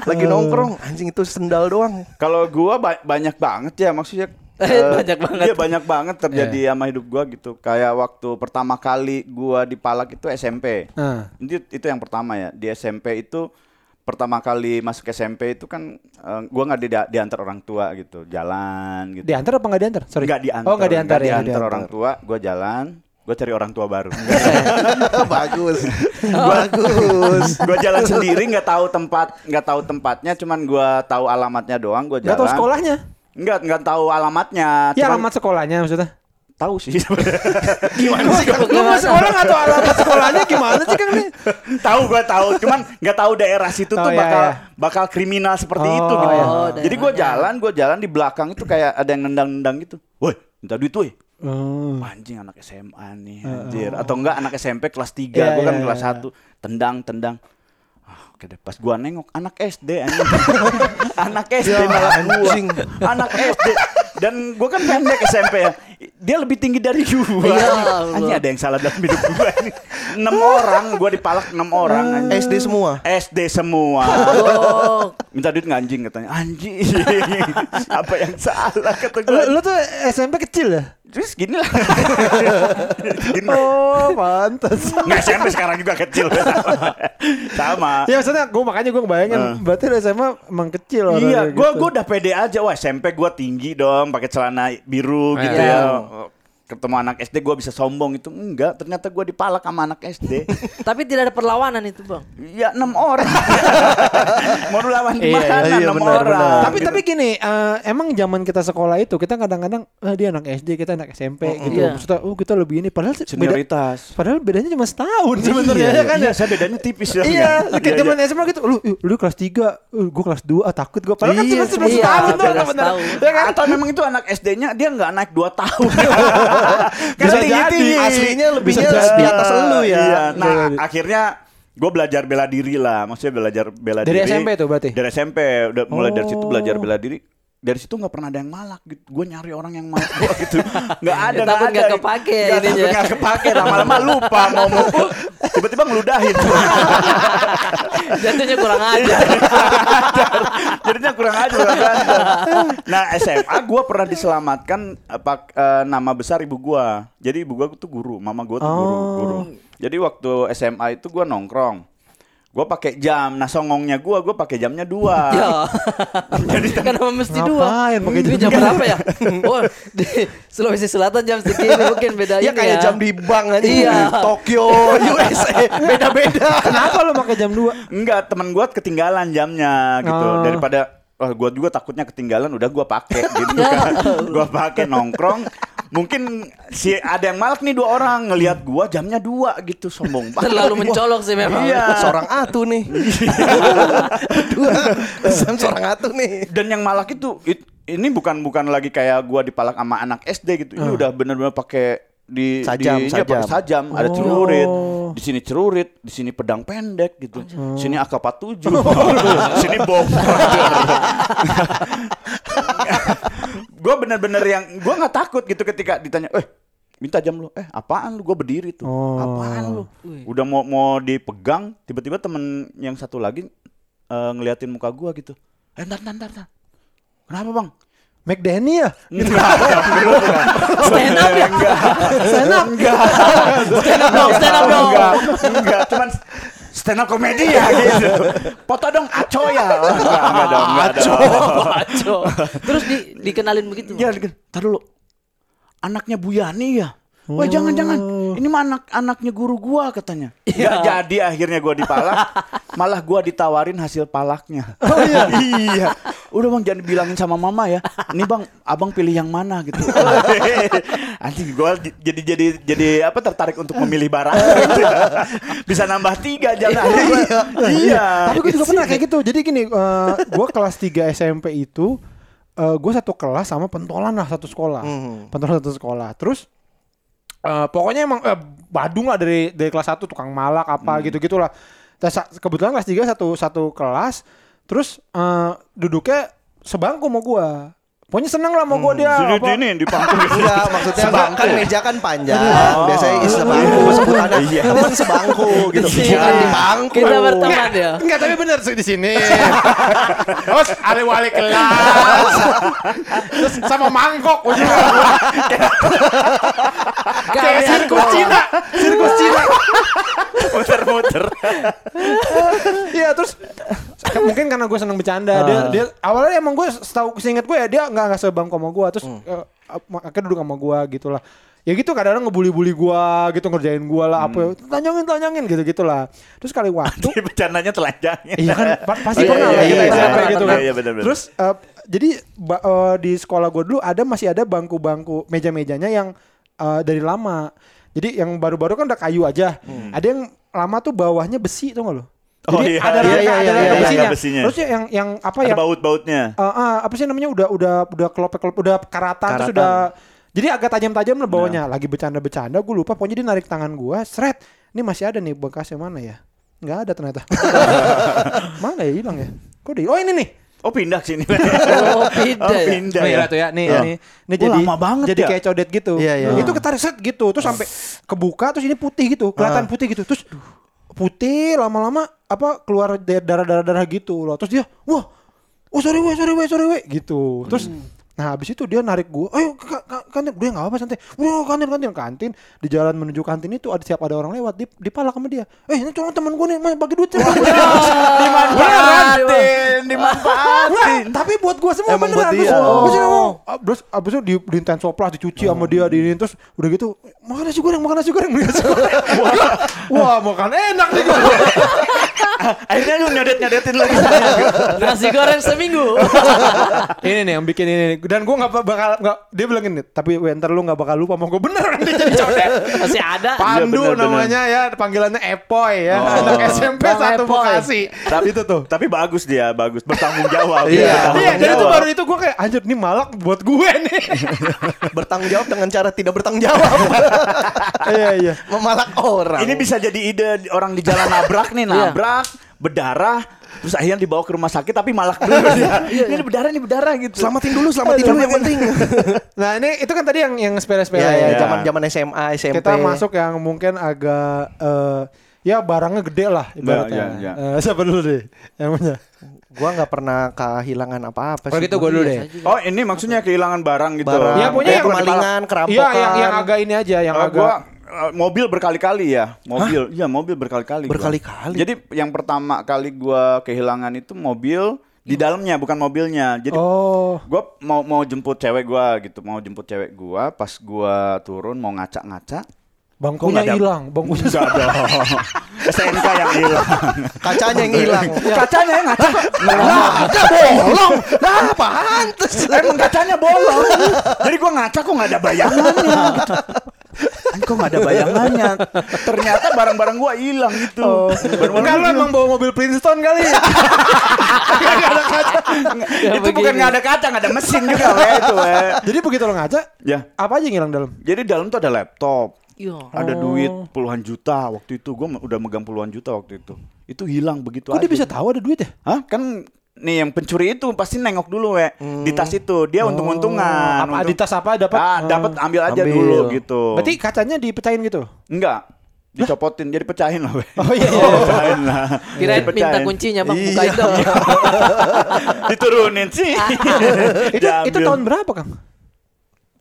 Lagi nongkrong anjing itu sendal doang. Kalau gua ba- banyak banget ya maksudnya Eh, eh, banyak banget. Iya banyak banget terjadi sama hidup gua gitu. Kayak waktu pertama kali gua dipalak itu SMP. Nah. Itu itu yang pertama ya. Di SMP itu pertama kali masuk SMP itu kan eh, gua nggak di, diantar orang tua gitu, jalan gitu. Diantar apa nggak diantar? Sorry. Nggak diantar. Oh nggak diantar ya. diantar orang tua, gua jalan, gua cari orang tua baru. bagus bagus gua jalan sendiri nggak tahu tempat, nggak tahu tempatnya, cuman gua tahu alamatnya doang, gua jalan. Nggak tahu sekolahnya. Nggak, nggak tahu alamatnya. Ya cuman alamat sekolahnya maksudnya. tahu sih gimana sih Kang? Lu mau sekolah nggak tahu alamat sekolahnya gimana sih Kang nih? tahu gua tahu cuman nggak tahu daerah situ Oh, tuh iya, bakal iya. bakal kriminal seperti Oh, itu gitu iya. Oh, jadi gua jalan gua jalan di belakang itu kayak ada yang nendang-nendang gitu woi minta duit woi Oh. anjing anak SMA nih anjir atau enggak anak SMP kelas 3 Iya, gua kan iya, kelas iya. 1 tendang tendang Oke deh, pas gua nengok anak SD anjing. anak SD malah gua. Anak SD dan gua kan pendek SMP ya. Dia lebih tinggi dari gua. Anjing Allah. ada yang salah dalam hidup gua ini. 6 orang, gua dipalak 6 orang anjing. SD semua. SD semua. Oh, Minta duit nggak anjing katanya. Anjing. Apa yang salah kata Lu, gua. lu tuh SMP kecil ya? Terus gini lah. gini. Oh, pantas. Nggak SMP sekarang juga kecil. Sama. ya maksudnya gue makanya gue ngebayangin Eh. berarti lu SMA emang kecil Iya, gue gitu. gua udah pede aja. Wah, SMP gue tinggi dong, pakai celana biru gitu Iya. ya. Ketemu anak SD gue bisa sombong itu enggak. Ternyata gue dipalak sama anak SD. tapi tidak ada perlawanan itu bang. ya enam orang. Mau lu lawan Iya, gimana? iya, enam benar, orang. benar. Tapi Gitu. tapi gini, eh, emang zaman kita sekolah itu kita kadang-kadang eh, dia anak SD, kita anak SMP gitu. Iya. Maksudnya, oh kita lebih ini padahal beda, senioritas. padahal bedanya cuma setahun sebenarnya ya kan iya, ya. saya bedanya tipis ya. Iya, Iya, zaman iya. SMA gitu, lu lu kelas 3, uh, gue kelas 2, ah takut gue. Padahal kan Iya, cuma cuma iya, setahun tuh beda benar. Ya kan? Atau memang itu anak SD-nya dia nggak naik 2 tahun. Bisa jadi. Aslinya lebihnya Bisa di atas lu ya. Iya. Nah, jadi. akhirnya gue belajar bela diri lah. Maksudnya belajar bela Dari diri. SMP tuh berarti? Dari SMP. Udah mulai dari situ Oh. belajar bela diri. Dari situ nggak pernah ada yang malak gitu. Gue nyari orang yang malak gua gitu. Nggak ada. Takut ada. nggak kepake Nggak, takut nggak kepake. Lama-lama lupa mau mukul. Tiba-tiba ngeludahin. Jatuhnya kurang aja. Jadinya kurang aja. kurang ajar. Nah SMA gue pernah diselamatkan apa eh, nama besar ibu gue. Jadi ibu gue tuh guru, mama gue tuh guru, Oh. guru. Jadi waktu SMA itu gue nongkrong, gue pakai jam. Nah songongnya gue, gue pakai jamnya dua. ya. Jadi kenapa mesti dua? Ngapain pakai Ini jam? jam berapa ya? Oh, di Sulawesi Selatan jam segini mungkin beda Ya kayak ya. jam di bank aja. Iya. Tokyo, USA, beda-beda. Kenapa lu pakai jam 2? Enggak, teman gue ketinggalan jamnya gitu. Oh. Daripada Wah, gua juga takutnya ketinggalan, udah gua pakai gitu kan. gua pakai nongkrong. Mungkin si ada yang malak nih dua orang ngelihat gua jamnya dua gitu sombong banget. Terlalu mencolok sih memang. Iya. Seorang atu nih. Dua. Sam seorang atu nih. Dan yang malak itu it- ini bukan bukan lagi kayak gua dipalak sama anak SD gitu. Ini udah bener-bener pakai di Sajam, di, iya, pakai sajam. sajam, ada Oh. celurit. Di sini celurit, di sini pedang pendek gitu. Sini AK47. sini bom. gue bener-bener yang gue nggak takut gitu ketika ditanya, eh minta jam lu, eh apaan lu? Gue berdiri tuh, Oh. apaan lu? Udah mau mau dipegang, tiba-tiba temen yang satu lagi eh, ngeliatin muka gue gitu, eh ntar ntar ntar, ntar. kenapa bang? McDanny ya? Enggak, Stand up ya? enggak, Stand up. Stand up dong, stand up dong. enggak, enggak, cuman stand up komedi ya gitu. Foto dong, aco ya. Oh, Enggak, enggak dong, enggak dong. Maco. Terus di, dikenalin begitu. Ya, tar dulu. Anaknya Bu Yani ya? Wah jangan jangan, ini mah anak anaknya guru gua katanya. Nggak jadi akhirnya gua dipalak, malah gua ditawarin hasil palaknya. Oh iya. iya. Udah bang jangan bilangin sama mama ya. Ini bang, abang pilih yang mana gitu. Anjing gua jadi jadi jadi apa tertarik untuk memilih barang. gitu. Bisa nambah tiga jam. Iya. iya. Tapi gue juga pernah kayak gitu. Jadi gini, eh gue kelas 3 SMP itu, eh gue satu kelas sama pentolan lah satu sekolah. Mhm. Pentolan satu sekolah. Terus eh pokoknya emang eh, badung lah dari dari kelas 1 tukang malak apa gitu-gitulah. Terus sa- kebetulan kelas 3 satu satu kelas. Terus eh duduknya sebangku sama gue. Pokoknya seneng lah sama gue dia. Sini apa- sini di pangku. Enggak, maksudnya Sebangku. kan meja kan panjang. Oh. Biasanya isi sebangku sebutannya. Iya. Ini kan sebangku gitu. Iya. Bukan di bangku. Kita berteman ya. Enggak, tapi bener sih di sini. Terus ada wali kelas. Terus sama mangkok ujungnya. Kayak sirkus Cina, sirkus Cina. Muter-muter. Iya, terus mungkin karena gue seneng bercanda, dia dia awalnya emang gue setahu seinget gue ya dia nggak nggak sebangku sama gue, terus eh, akhirnya duduk sama gue gitu lah. Ya gitu kadang-kadang ngebully-bully gue gitu ngerjain gue lah apa ya, tanyangin tanyangin gitu gitulah. Terus kali waktu Di bercandanya telanjangnya. Iya kan pa- pasti Iya, pernah iya, lah iya, iya, iya, gitu iya, kan. iya. Terus eh, jadi eh, di sekolah gue dulu ada masih ada bangku-bangku meja-mejanya yang eh, dari lama. Jadi yang baru-baru kan udah kayu aja. Ada yang lama tuh bawahnya besi tuh nggak Oh, Jadi iya, ada iya, rangka, iya, ada iya, rangka iya, besinya. rangka besinya. Terus yang yang apa yang baut-bautnya. eh, eh, apa sih namanya udah udah udah kelopek kelopek udah karatan, terus Karatan. udah Jadi agak tajam-tajam lah bawahnya. Lagi bercanda-bercanda, gue lupa. Pokoknya dia narik tangan gue, seret. Ini masih ada nih bekasnya mana ya? Nggak ada ternyata. mana ya hilang ya? Kok di? Oh ini nih. Oh pindah sini. Oh, pindah Oh, ya? pindah Oh, ya. iya tuh ya. Nih, Iya. nih. Ini Oh, jadi lama banget jadi ya? kayak codet gitu. Iya, iya. Itu ketarik set gitu. Terus sampai kebuka terus ini putih gitu. Kelihatan putih gitu. Terus putih lama-lama apa keluar darah-darah gitu loh. Terus dia, wah, oh sorry weh, sorry weh, sorry weh gitu. Terus Nah habis itu dia narik gua, ayo ke ka- ka- kantin, gue nggak apa santai, udah kantin kantin kantin. Di jalan menuju kantin itu ada siap ada orang lewat, di dipalak sama dia, eh ini cuma teman gue nih, Mas, bagi duit Dimanfaatin, dimanfaatin. tapi buat gua semua Emang beneran. dia. Terus, Oh. dia ngomong, ah, terus abis itu di di soplas dicuci sama dia di ini terus udah gitu makan nasi goreng makan nasi goreng makan nasi goreng. Wah makan enak nih gua Akhirnya lu nyodet-nyodetin lagi. Nasi goreng seminggu. ini nih yang bikin ini nih. dan gua nggak bakal nggak dia bilang gini tapi "Weh, ntar lu nggak bakal lupa mau gua bener nanti jadi codet Masih ada. Pandu Iya, bener, bener. namanya ya panggilannya Epoy ya Oh. anak SMP Bang satu Epoy. Bekasi Tapi itu tuh Tapi bagus dia, bagus bertanggung jawab. Iya. Bertanggung Iya, jadi itu baru itu gue kayak anjir ini malak buat gue nih. bertanggung jawab dengan cara tidak bertanggung jawab iya iya. memalak orang Ini bisa jadi ide orang di jalan nabrak nih, nabrak, berdarah, terus akhirnya dibawa ke rumah sakit tapi malak dulu dia. Ini berdarah, ini berdarah gitu. selamatin dulu selamatin dulu yang penting Nah ini itu kan tadi yang yang sepele-sepele ya ya Iya. zaman zaman SMA SMP Kita masuk yang mungkin agak eh, ya barangnya gede lah ibaratnya. Ya, ya, Eh, siapa dulu deh yang punya? gua nggak pernah kehilangan apa-apa Kalau sih gitu gua. gue dulu deh. Oh ini maksudnya kehilangan barang gitu. Barang. Iya punya yang kemalingan, kerampokan. Iya yang yang agak ini aja yang Eh, agak gua eh, mobil berkali-kali ya, mobil, iya mobil berkali-kali. Berkali-kali? Jadi yang pertama kali gua kehilangan itu mobil di dalamnya bukan mobilnya. Jadi Oh. gua mau mau jemput cewek gua gitu, mau jemput cewek gua, pas gua turun mau ngaca-ngaca, Bangkunya ada- hilang, bangkunya enggak dong. SNK yang hilang. kacanya yang hilang Kacanya yang ngaca kok. bolong lah pantes Emang kacanya bolong. Jadi gua ngaca kok nggak ada bayangannya gitu. Kan kok nggak ada bayangannya. Ternyata barang-barang gua hilang gitu. Enggak gua lu emang bawa mobil Princeton kali. itu bukan nggak ada kaca, nggak ada mesin juga we itu we. Jadi begitu lo ngaca, Ya. apa aja yang hilang dalam? Jadi dalam tuh ada laptop, Iya. ada duit puluhan juta waktu itu. Gua udah megang puluhan juta waktu itu. Itu hilang begitu Kok aja. dia bisa tahu ada duit ya? Hah? Kan nih yang pencuri itu pasti nengok dulu we di tas itu. Dia untung-untungan. Apa Untung- di tas apa dapat? Ah, dapat ambil aja Ambil. dulu gitu. Berarti kacanya dipecahin gitu. enggak dicopotin jadi pecahin lah we. Oh iya iya. Pecahin lah. Kirain minta kuncinya bang, Iya. bukain dong. Diturunin sih. itu itu tahun berapa, Kang?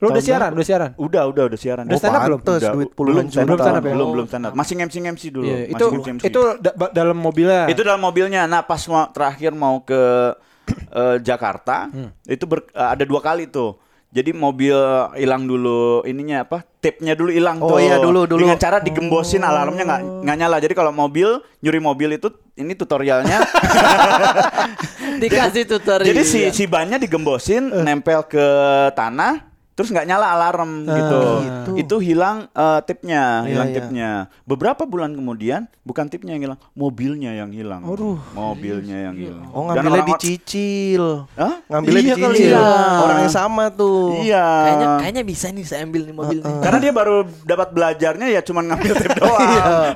Lo udah siaran, udah siaran. Udah, udah, udah siaran. Udah stand up belum? Udah, duit puluhan belum stand juta. up, Belum stand up belum belum stand up. Masih MC MC dulu. Iya, itu MC. itu dalam mobilnya. itu dalam mobilnya. Nah, pas mau terakhir mau ke eh, Jakarta, Hmm. itu ber- eh, ada dua kali tuh. Jadi mobil hilang dulu ininya apa? Tipnya dulu hilang Oh tuh. iya, dulu, dulu. Dengan cara digembosin alarmnya nggak nggak nyala. Jadi kalau mobil nyuri mobil itu ini tutorialnya. Dikasih tutorial. Jadi si si bannya digembosin, nempel ke tanah, terus nggak nyala alarm gitu. gitu. Itu hilang eh, tipnya, Iya, hilang iya. tipnya. Beberapa bulan kemudian bukan tipnya yang hilang, mobilnya yang hilang. Aduh. Mobilnya yang hilang. oh Dan ngambilnya orang- dicicil Hah? ngambilnya Iya dicicil ya. orang yang sama tuh Iya. Kayaknya kayaknya bisa nih saya ambil nih mobil nih. Karena dia baru dapat belajarnya ya cuma ngambil tip doang,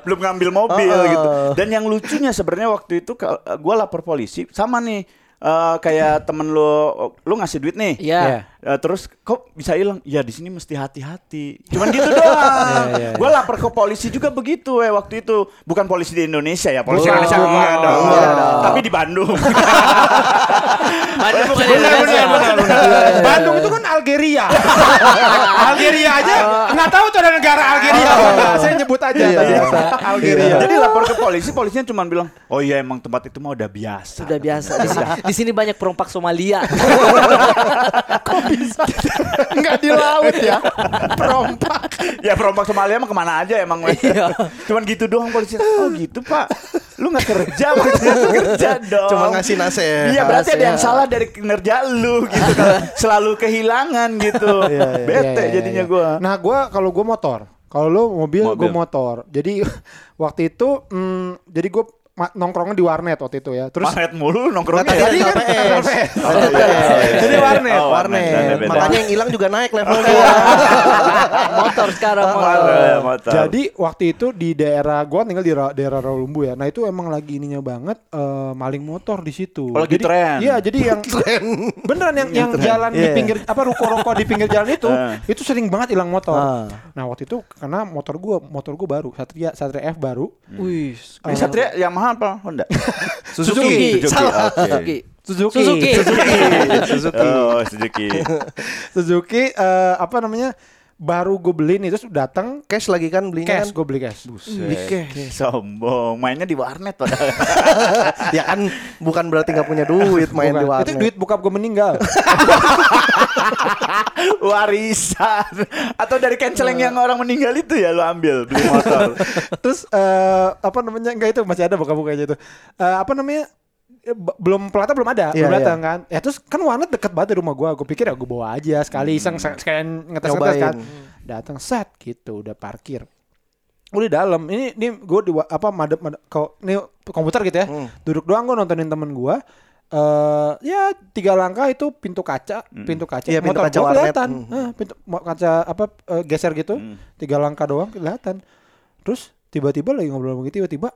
belum ngambil mobil Heeh. gitu. Dan yang lucunya sebenarnya waktu itu kal- gua lapor polisi sama nih eh, kayak temen lo lu ngasih duit nih. Iya. Iya. Eh, terus kok bisa hilang? Ya di sini mesti hati-hati. Cuman gitu doang. Iya, iya, Gue lapor ke polisi juga begitu eh waktu itu. Bukan polisi di Indonesia ya, polisi Oh, Indonesia bukan. enggak dong. Enggak dong. Tapi di Bandung. Bandung bukan Benar, Indonesia. benar, benar, benar. Bandung itu kan Algeria. Algeria aja nggak tahu tuh ada negara Algeria. Nyebut aja Iya, tadi. iya. Algeria. Jadi lapor ke polisi, polisinya cuma bilang, "Oh iya emang tempat itu mah udah biasa." Sudah biasa. Di sini, di sini banyak perompak Somalia. Nggak di laut ya. Perompak. ya perompak Somalia mah ke mana aja emang. Iya. Cuman gitu doang polisi. Oh gitu pak, lu nggak kerja maksudnya lu kerja dong. cuma ngasih nasihat Iya berarti ada yang Nasihat. salah dari kinerja lu gitu kan. Selalu kehilangan gitu. Bete Iya, iya, jadinya iya. gua. Nah, gua kalau gua motor. Kalau lu mobil, Mobil. gua motor. Jadi waktu itu mm, jadi gua ma- nongkrongnya di warnet waktu itu ya. Terus Warnet mulu nongkrongnya. Tadi ya. kan PS. Oh, iya, iya. Jadi warnet. Oh, Warnet. beda. Makanya yang hilang juga naik levelnya. motor sekarang motor. Jadi waktu itu di daerah gua tinggal di ra- daerah Rawalumbu ya. Nah itu emang lagi ininya banget eh, maling motor di situ. Oh, lagi jadi, tren. Iya jadi yang beneran yang yang jalan di Iya. pinggir apa ruko-ruko di pinggir jalan itu itu sering banget hilang motor. Ah. Nah waktu itu karena motor gua motor gua baru Satria Satria F baru. Wih. Ini Satria yang mahal apa Honda? Suzuki. Suzuki. Salah. Oke. Suzuki. Suzuki. Suzuki. Suzuki. Oh, Suzuki. Suzuki eh, apa namanya baru gue beli nih terus datang Cash lagi kan belinya cash kan. gue beli cash. Buset. Sombong. Mainnya di warnet padahal. ya kan bukan berarti nggak punya duit main Bukan. di warnet. Itu duit bokap gue meninggal. Warisan. Atau dari canceling yang orang meninggal itu ya lo ambil beli motor. Terus eh, apa namanya enggak itu masih ada bokap kayaknya itu. Eh, apa namanya? Eh, belum pelata belum ada, Iya, belum iya. datang kan. Ya terus kan warnet deket banget dari rumah gua. Gue pikir ya gue bawa aja sekali iseng se- sekalian ngetes ngetes kan. Datang set gitu udah parkir. Udah di dalam. Ini ini gue di apa madep, madep kau ini komputer gitu ya. Hmm. Duduk doang gue nontonin temen gua. eh ya tiga langkah itu pintu kaca, pintu kaca, pintu motor kaca gua warnet. kelihatan, Hmm. Eh, pintu kaca apa eh, geser gitu, Hmm. tiga langkah doang kelihatan. Terus tiba-tiba lagi ngobrol begitu tiba-tiba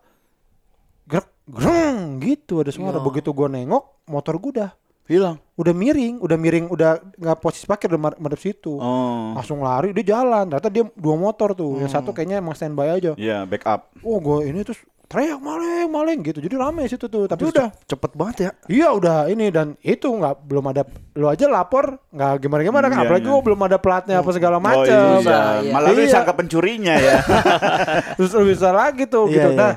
greng gitu ada suara. Begitu gua nengok motor gua udah Hilang. udah miring, udah miring, udah nggak posisi parkir udah ma- madep situ. Oh. Langsung lari dia jalan. Ternyata dia dua motor tuh. Yang satu kayaknya emang standby aja. Ya, backup. Oh, gua ini terus teriak maling, maling gitu. Jadi rame situ tuh. Tapi udah cepet banget ya. Iya udah ini dan itu nggak belum ada lo aja lapor nggak gimana gimana kan Iya, apalagi iya. gua belum ada platnya apa segala Oh, macam iya. Iya. Malah lu Iya. disangka pencurinya ya. terus lu bisa lagi tuh Iya, gitu iya. nah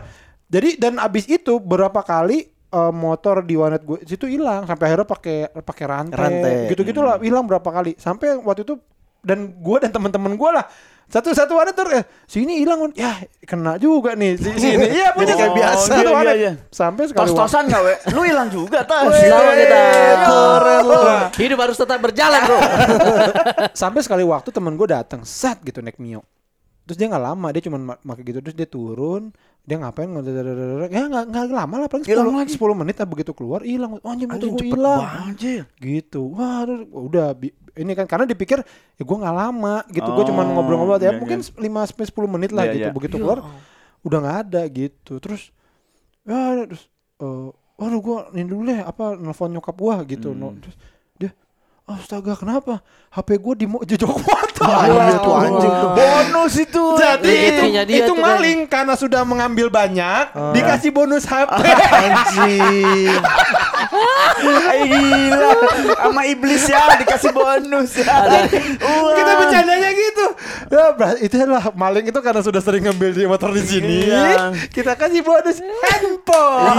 jadi dan abis itu berapa kali eh, motor di warnet gue situ hilang sampai akhirnya pakai pakai rantai, Rantai. gitu gitulah hilang berapa kali sampai waktu itu dan gue dan teman-teman gue lah satu satu warnet tuh eh, sini hilang ya kena juga nih si, sini iya punya Jadi kayak biasa. Iya, iya, iya. sampai sekali Tos-tosan gak we? Lu hilang juga tas. Selamat kita. Keren lu. Hidup harus tetap berjalan, Bro. sampai sekali waktu temen gue datang sat gitu naik mio terus dia nggak lama dia cuma ma- pakai gitu terus dia turun dia ngapain nggak ya nggak nggak lama lah paling 10, lagi. 10 menit lah begitu keluar hilang oh, anjing motor Anjing, gue cepet hilang Anjir. gitu wah aduh, udah bi- ini kan karena dipikir ya gue nggak lama gitu gue cuma Oh, ngobrol-ngobrol ya iya, mungkin iya. 5 sampai 10 menit lah Iya, gitu iya. begitu keluar udah nggak ada gitu terus ya terus eh waduh gue ini dulu deh apa nelfon nyokap gua gitu no, Hmm. terus astaga kenapa HP gue di mo- jejok Ah, iya tuh anjing tuh. Bonus itu. jadi itu, Rezekinya dia itu tuh kan. maling karena sudah mengambil banyak dikasih bonus HP Anjing. Ay, gila. Sama iblis ya dikasih bonus ya. Kita bercandanya gitu ya berarti itu adalah maling itu karena sudah sering ngambil di motor di sini Iya. kita kasih bonus handphone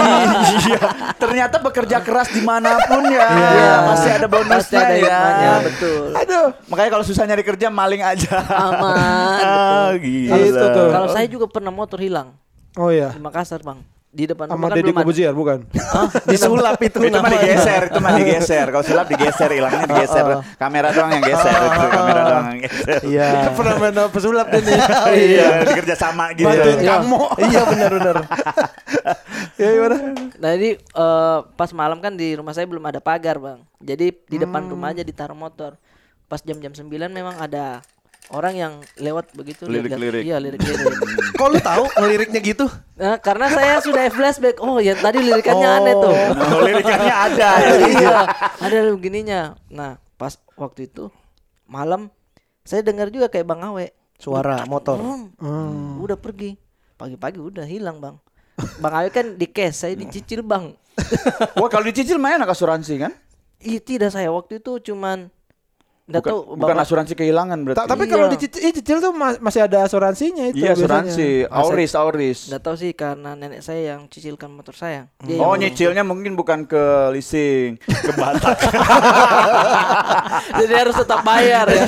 Iya. Ternyata bekerja keras di mana pun ya. Iya. Pasti ada bonusnya Pasti ada ya. hikmahnya, betul. aduh Makanya kalau susah nyari kerja maling aja. Aman. Ah, betul. gila. Itu tuh. Kalau saya juga pernah motor hilang oh ya di Makassar, Bang. Di depan sama rumah kan Deddy ada. Kobuzier bukan Disulap itu itu mah digeser, itu mah digeser. Kalau sulap digeser, hilangnya digeser. Kamera doang yang geser, itu kamera doang yang geser. Iya. pernah main pesulap ini Iya, dikerja sama gitu. bantuin Iya. kamu Iya benar-benar. ya gimana Nah, jadi eh, pas malam kan di rumah saya belum ada pagar, Bang. Jadi di depan Hmm. rumah aja ditaruh motor. Pas jam-jam 9 memang ada orang yang lewat begitu Lirik-lirik. Iya, lirik-lirik. Kok lu tahu ngeliriknya gitu? Nah, karena saya sudah flashback. Oh, ya tadi lirikannya aneh tuh. Nah, lirikannya ada. iya, ada begininya. Nah, pas waktu itu malam saya dengar juga kayak Bang Awe. Suara motor. Hmm, Udah pergi. Pagi-pagi udah hilang, Bang. Bang Awe kan di cash, saya dicicil, Bang. Wah, kalau dicicil main anak asuransi kan? Ih, tidak saya waktu itu cuman enggak Bukan, tahu bukan Bapak- asuransi kehilangan berarti. Ta- tapi Iya. kalau dicicil, ih, cicil tuh ma- masih ada asuransinya itu iya, biasanya. asuransi. Auris, auris. Enggak tahu sih karena nenek saya yang cicilkan motor saya. Dia Oh, yang- nyicilnya mungkin bukan ke leasing, ke Batak. Jadi harus tetap bayar ya.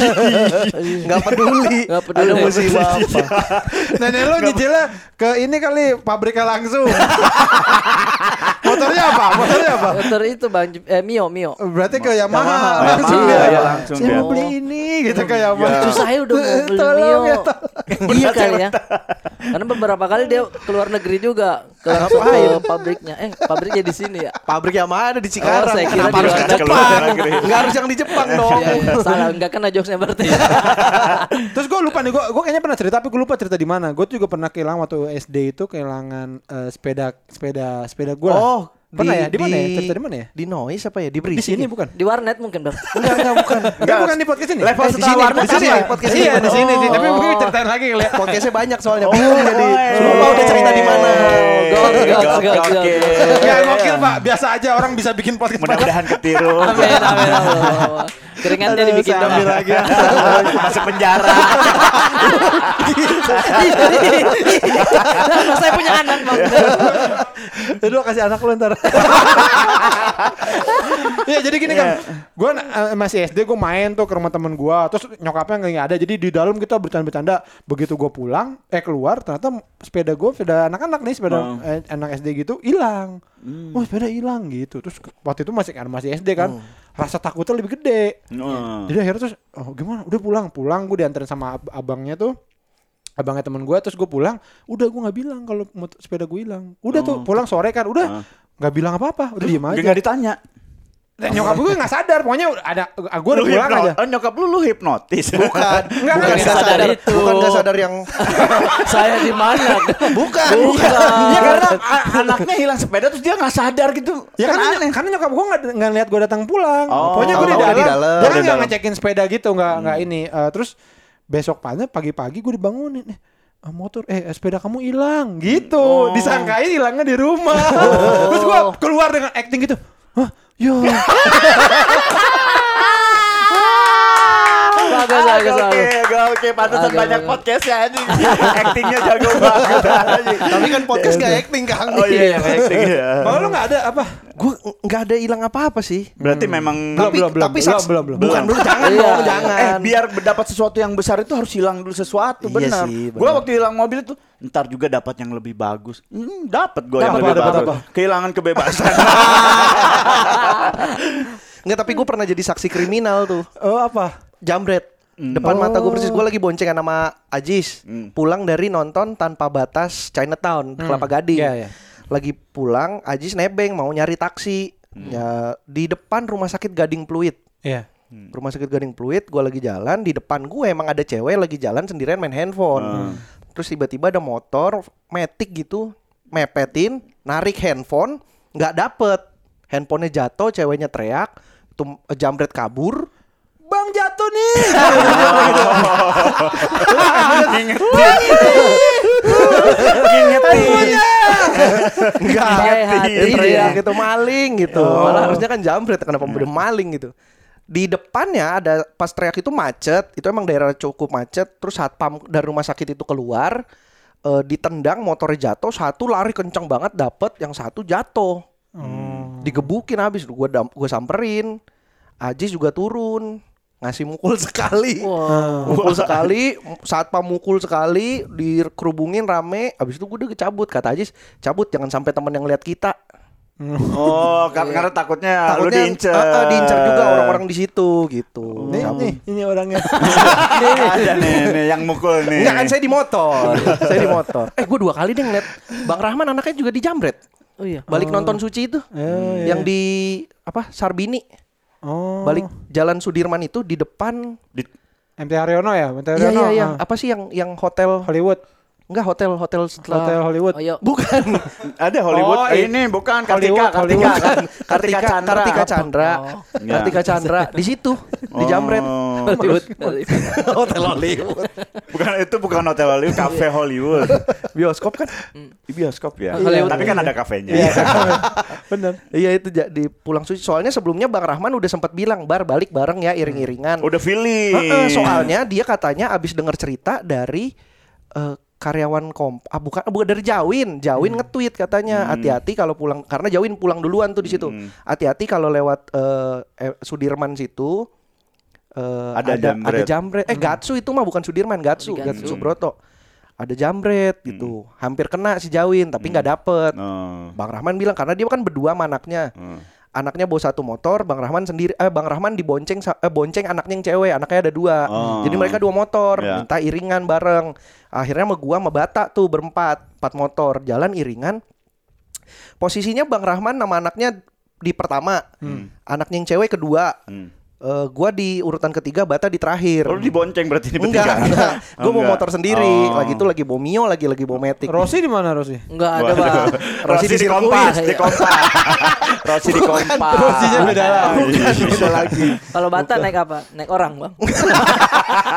Nggak peduli. Nggak peduli. Ada musibah apa. Nenek lo nyicilnya ke ini kali pabriknya langsung. Motornya apa? Motornya apa? motor itu Bang eh Mio, Mio. Berarti ke Yamaha, Yamaha, langsung Yamaha, dia. ya langsung. Si ya. mau beli ini gitu kayak Iya. Susah ya udah mau beli Tolong Mio. ya, iya kali ya. Karena beberapa kali dia keluar negeri juga ke ke pabriknya. Eh, pabriknya di sini ya. Pabrik yang mana di Cikarang? Oh, saya kira Kenapa di harus negeri. Jepang? Nggak harus yang di Jepang dong. Iya, iya. Salah, enggak kena jokesnya berarti. Terus gue lupa nih, gue gue kayaknya pernah cerita, tapi gue lupa cerita di mana. Gue juga pernah kehilangan waktu SD itu kehilangan eh, sepeda sepeda sepeda gue. Oh, pernah ya? Di mana ya? Cerita di mana ya? Di noise apa ya? Di Di berisik. sini ya? bukan? Di warnet mungkin, Bang. Enggak, enggak bukan. Enggak, bukan di podcast ini. Level Eh, di sini, warnet di sini apa? ya? Podcast Iya, ini. di sini sih. Tapi Oh. mungkin ceritain lagi kali ya. Podcastnya banyak soalnya. Oh, jadi. iya. Lupa udah cerita di mana. Oke. Ya gokil pak, biasa aja orang bisa bikin podcast. Mudah-mudahan ketiru. Amin, amin. Keringatnya dibikin ambil lagi. Ya. Masuk penjara. Saya punya anak, Bang. Aduh kasih anak lu ntar. Iya jadi gini kan Gue masih SD gue main tuh ke rumah temen gue Terus nyokapnya nggak ada. Jadi di dalam kita bercanda-bercanda. Begitu gue pulang Eh keluar ternyata sepeda gue Sepeda anak-anak nih Sepeda Oh. eh, anak SD gitu hilang. Oh sepeda hilang gitu. Terus waktu itu masih kan masih SD kan Rasa takutnya lebih gede. Oh. Jadi akhirnya terus Oh gimana? Udah pulang Pulang. Gue diantarin sama ab- abangnya tuh abangnya temen gue terus gue pulang. Udah gue nggak bilang kalau sepeda gue hilang. Udah tuh pulang sore kan udah. Ah. nggak bilang apa apa udah diem aja. Nggak ditanya. Dan nyokap gue nggak sadar pokoknya ada gue udah Lu pulang hipno- aja Oh, nyokap lu lu hipnotis. Bukan. Enggak, bukan enggak nggak sadar sadar, itu. Bukan nggak sadar yang Saya di mana? bukan. Ya karena a- anaknya hilang sepeda terus dia nggak sadar gitu. ya kan karena, aneh. karena nyokap gue nggak nggak lihat gue datang pulang Oh, pokoknya gue di dalam, di dalam. dia Di kan nggak dalam. ngecekin sepeda gitu nggak nggak ini Eh, terus besok pagi pagi-pagi gue dibangunin eh motor eh sepeda kamu hilang gitu Oh. disangkain hilangnya di rumah terus gue keluar dengan acting gitu Hah, yo Bagus, bagus, Oke, oke, pantesan banyak podcast ya anjing. Actingnya jago banget. Tapi kan podcast gak acting Kang. Oh iya, iya, acting ya. kalau lu nggak ada apa Gue nggak ada hilang apa-apa sih. Berarti memang Belum, Tapi belum, belum, tapi belum, saks- belum, belum. Bukan dulu jangan Iya. dong, jangan. Eh biar dapat sesuatu yang besar itu harus hilang dulu sesuatu Iya benar. benar. waktu hilang mobil itu ntar juga dapat yang lebih bagus. Hmm, dapat gue yang lebih apa, dapat bagus. Kehilangan kebebasan. Nggak, tapi gue pernah jadi saksi kriminal tuh. oh apa Jambret. Depan mata gue persis gue lagi boncengan sama Ajis. Pulang dari nonton tanpa batas Chinatown Kelapa Gading. Iya, iya. Lagi pulang Ajis nebeng mau nyari taksi. Ya di depan rumah sakit Gading Pluit. Iya. Rumah sakit Gading Pluit, gue lagi jalan di depan gue emang ada cewek lagi jalan sendirian main handphone. Terus tiba-tiba ada motor metik gitu mepetin, narik handphone, nggak dapet. Handphonenya jatuh, ceweknya teriak, tuh jambret kabur. Bang jatuh nih. Ngingetin. Enggak, hati dia gitu maling gitu. Malah harusnya kan jambret kenapa udah maling gitu. Di depannya ada pas teriak itu macet, itu emang daerah cukup macet. Terus satpam dari rumah sakit itu keluar, eh, ditendang motornya jatuh, satu lari kencang banget dapet, yang satu jatuh. Digebukin habis, gue gue samperin. Ajis juga turun, ngasih mukul sekali. Mukul sekali, saat pamukul sekali, dikerubungin rame. Abis itu gue udah kecabut. Kata Ajis, cabut jangan sampai teman yang lihat kita. Oh, kar- karena takutnya, lu Takutnya diincer. eh, eh, diincer juga orang-orang di situ gitu. Nih, nih, ini orangnya. Ada nih, nih yang mukul nih. Enggak kan saya di motor. saya di motor. Eh gue dua kali deh ngeliat Bang Rahman anaknya juga di Jambret. Oh iya. Balik nonton Suci itu. Yang di apa? Sarbini. Oh. Balik Jalan Sudirman itu di depan Di- MT Haryono ya, MT Iya Haryono. iya iya. ah. Apa sih yang yang hotel? Hollywood. Enggak hotel hotel setelah Hotel Hollywood. Oh, iya. Bukan. ada Hollywood. Oh, Eh, ini. bukan Hollywood, Kartika, Kartika, Hollywood. Kartika, Kartika Chandra. Kartika Chandra. Oh. Ya. Kartika Chandra di situ di Jamret. Oh. Hollywood. hotel Hollywood. Bukan itu bukan hotel Hollywood, cafe Hollywood. Bioskop kan? Di bioskop ya. Hollywood. Tapi kan ada kafenya. Bener. Iya itu di pulang suci. Soalnya sebelumnya Bang Rahman udah sempat bilang bar balik bareng ya iring-iringan. Udah feeling. Heeh, soalnya dia katanya abis denger cerita dari eh, karyawan komp ah bukan bukan dari Jawin. Jawin nge-tweet katanya hati-hati kalau pulang karena Jawin pulang duluan tuh di situ. Hati-hati kalau lewat eh, eh, Sudirman situ eh, Ada ada jambret. ada jambret eh Gatsu itu mah bukan Sudirman Gatsu Gatsu Gatsu. Subroto. Ada jambret gitu. Hampir kena si Jawin tapi nggak dapet. Oh. Bang Rahman bilang karena dia kan berdua sama anaknya Hmm. Anaknya bawa satu motor, Bang Rahman sendiri eh Bang Rahman dibonceng eh, bonceng anaknya yang cewek, anaknya ada dua. Oh. Jadi mereka dua motor, Ya. minta iringan bareng. Akhirnya sama gua sama Bata tuh berempat, empat motor, jalan iringan. Posisinya Bang Rahman nama anaknya di pertama, anaknya yang cewek kedua. Hmm. Eh, gua di urutan ketiga, Bata di terakhir. Lu dibonceng berarti ini Enggak, bertiga. enggak. Oh, Gue mau enggak. motor sendiri. Oh. Lagi itu lagi bawa Mio, lagi lagi bawa Matic. Rossi di mana Rossi? Enggak ada. Bang. Rossi di kompas, di kompas. Rossi di kompas. Rossinya beda lagi. Beda lagi. Kalau Bata naik apa? Naik orang, Bang.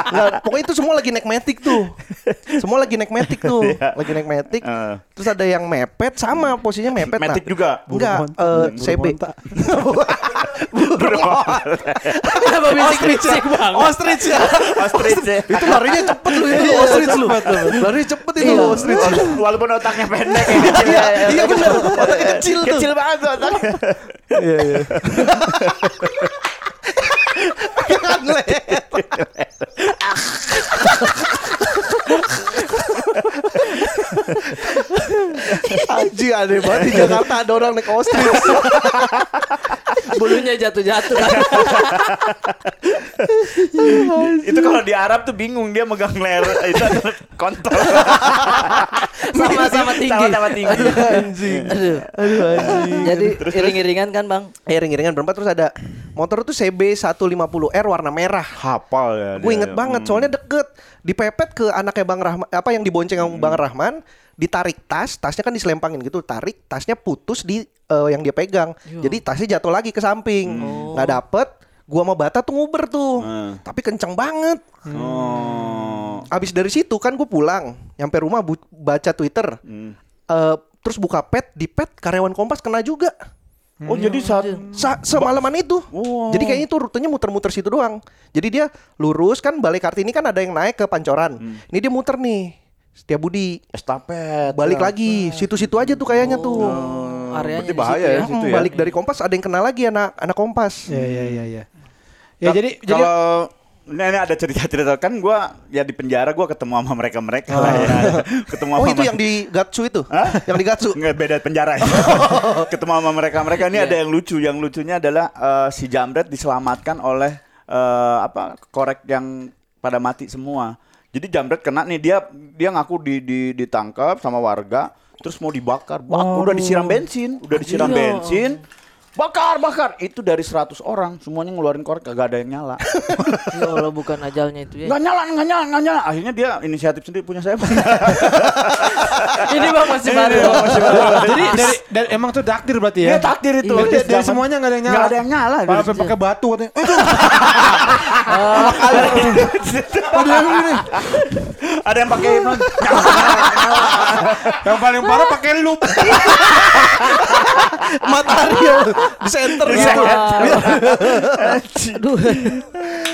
Nggak, pokoknya itu semua lagi naik Matic tuh. Semua lagi naik Matic tuh. Lagi naik Matic. Eh. Terus ada yang mepet sama posisinya mepet. nah. Matic juga? Enggak, eh, Buru CB. Monta. Kenapa bisik-bisik, Bang? Ostrich ya. Ostrich ya. itu larinya cepet lu itu ostrich lu. Larinya cepet itu Iya. ostrich. Walaupun otaknya pendek ya. Iya benar. Otaknya kecil tuh. Kecil banget tuh otaknya. Iya iya. Anjing aneh banget di Jakarta ada orang naik ostrich. Bulunya jatuh-jatuh kan. itu kalau di Arab tuh bingung dia megang ler itu kontol. Sama-sama tinggi. Sama-sama tinggi. Anjing. Aduh. Aduh anjing. Jadi iring-iringan kan, Bang? Eh ring-ringan berempat terus ada motor tuh CB 150R warna merah. Hafal ya. Gue dia. inget banget Hmm. soalnya deket dipepet ke anaknya Bang Rahman apa yang dibonceng sama Bang Rahman ditarik tas tasnya kan diselempangin gitu tarik tasnya putus di eh, yang dia pegang jadi tasnya jatuh lagi ke samping nggak dapet gua sama Bata tuh nguber tuh Hmm. tapi kenceng banget Oh. abis dari situ kan gue pulang nyampe rumah bu- baca Twitter Hmm. Eh, terus buka pet di pet karyawan Kompas kena juga Oh jadi saat Sa semalaman itu. Wow. Jadi kayaknya itu rutenya muter-muter situ doang. Jadi dia lurus kan Balai Kartini kan ada yang naik ke Pancoran. Ini dia muter nih. Setia Budi estafet balik lagi situ-situ aja tuh kayaknya tuh. Areanya berarti bahaya situ ya ya. situ Mm, ya. balik dari Kompas ada yang kena lagi anak anak Kompas. Ya ya ya ya. Ya jadi jadi kalau ini, ini ada cerita-cerita kan gua ya di penjara gua ketemu sama mereka-mereka lah ya. Ketemu Oh sama itu yang di Gatsu itu? Hah? Yang di Gatsu? Nggak beda penjara ya. Ketemu sama mereka-mereka ini ada yang lucu. Yang lucunya adalah eh, si Jamret diselamatkan oleh eh, apa korek yang pada mati semua. Jadi Jamret kena nih dia dia ngaku di, di ditangkap sama warga terus mau dibakar. Bak, udah disiram bensin, udah disiram bensin. Bakar, bakar. Itu dari 100 orang semuanya ngeluarin korek kagak ada yang nyala. Ya Allah bukan ajalnya itu ya. Nggak nyala, nggak nyala, nggak nyala. Akhirnya dia inisiatif sendiri punya saya. Ini Bang masih baru. jadi dari, dari emang tuh takdir berarti ya. Dia takdir itu. Berarti Dari dari semuanya nggak ada yang nyala. Nggak ada yang nyala. Malah pakai batu katanya. Itu ada yang pakai yang paling parah pakai loop. Matahari ya di center Di gitu. center. Aduh.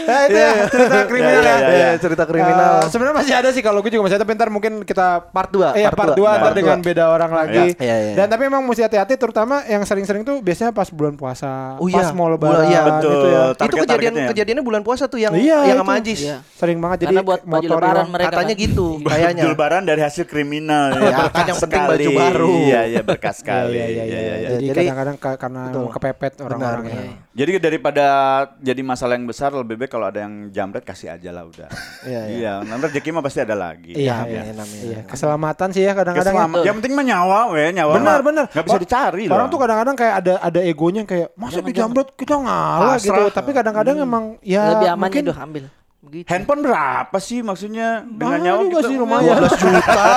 Ya itu ya cerita kriminal Iya, ya. iya, iya. cerita kriminal. Eh, sebenarnya masih ada sih kalau gue juga masih ada tapi ntar mungkin kita Part dua, Iya part part dua. 2 ntar Part dengan dua. beda orang lagi. Iya, iya. Dan tapi emang mesti hati-hati terutama yang sering-sering tuh biasanya pas bulan puasa, Oh pas iya, mau lebaran iya. Betul. gitu ya. itu kejadian ya. kejadiannya bulan puasa tuh yang Iya, yang sama Ajis. Iya. Sering banget jadi Karena buat baju motor lebaran mereka Katanya kan. gitu kayaknya. Lebaran dari hasil kriminal Ya, Berkah kan yang penting baju baru. Iya, iya berkas Iya, sekali. iya, iya, iya. iya. Jadi Jadi- kadang-kadang ka- karena kepepet orang-orangnya. benar. Jadi daripada jadi masalah yang besar lebih baik kalau ada yang jamret kasih aja lah udah. Iya, iya. Iya, nanti rezeki mah pasti ada lagi. Iya, iya. amin. Iya, keselamatan sih ya kadang-kadang. ya. Yang penting mah nyawa, we, nyawa. Benar, benar. Nggak bisa dicari loh. Orang tuh kadang-kadang kayak ada ada egonya kayak masa di jambret kita ngalah gitu. Tapi kadang-kadang emang ya Lebih aman mungkin itu ambil. Begitu. Handphone berapa sih maksudnya dengan Mahal nyawa juga kita? sih, lumayan. 12 juta Iya,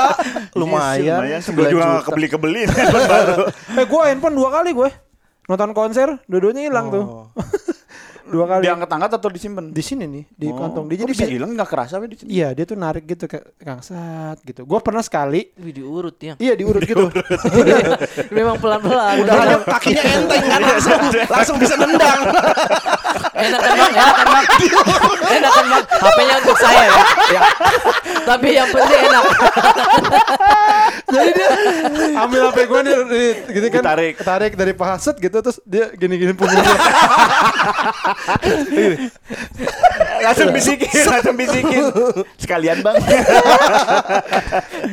lumayan. lumayan. 9 Sebelum juga juta. kebeli kebeli handphone baru. eh gue handphone dua kali gue nonton konser dua-duanya hilang tuh dua kali Diangkat-angkat atau disimpan? di sini nih di Oh. kantong dia Kok jadi bisa hilang nggak kerasa di sini. iya dia tuh narik gitu ke kangsat gitu gue pernah sekali Wih diurut ya. iya diurut gitu Memang pelan-pelan. Udah ada kakinya enteng kan langsung langsung bisa nendang. Enak kan bang, enak kan bang, enak kan bang. HP-nya untuk saya ya. Ya. Tapi yang penting enak. jadi dia ambil hp gue nih di- gitu kan Ditarik. tarik dari paha set gitu terus dia gini-gini punggungnya langsung bisikin, langsung bisikin. Sekalian bang.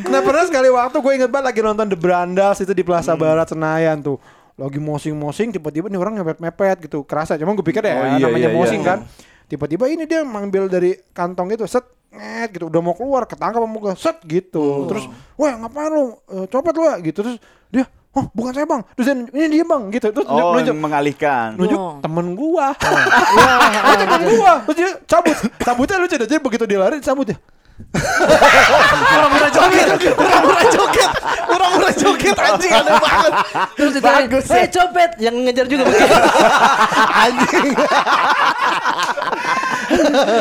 nah pernah sekali waktu gue inget banget lagi nonton The Brandas itu di Plaza Barat Senayan tuh lagi mosing-mosing tiba-tiba nih orang mepet-mepet gitu kerasa. Cuma gue pikir ya Oh, iya, namanya iya, mosing iya. kan. Tiba-tiba ini dia mengambil dari kantong itu set nget gitu udah mau keluar ketangkap sama gue set gitu. Terus wah ngapain lu? Eh, copet lu ya?" gitu. Terus dia oh bukan saya bang. Terus dia, ini dia bang. Gitu. Terus Oh, nunjuk. mengalihkan. nunjuk Oh. temen gua. Ya temen gua. Terus dia cabut. Cabutnya lucu deh jadi begitu dia lari cabut ya pura-pura joget, pura-pura joget anjing aneh banget. Terus ditanya, Bagus, "Eh, copet yang ngejar juga begitu. Anjing.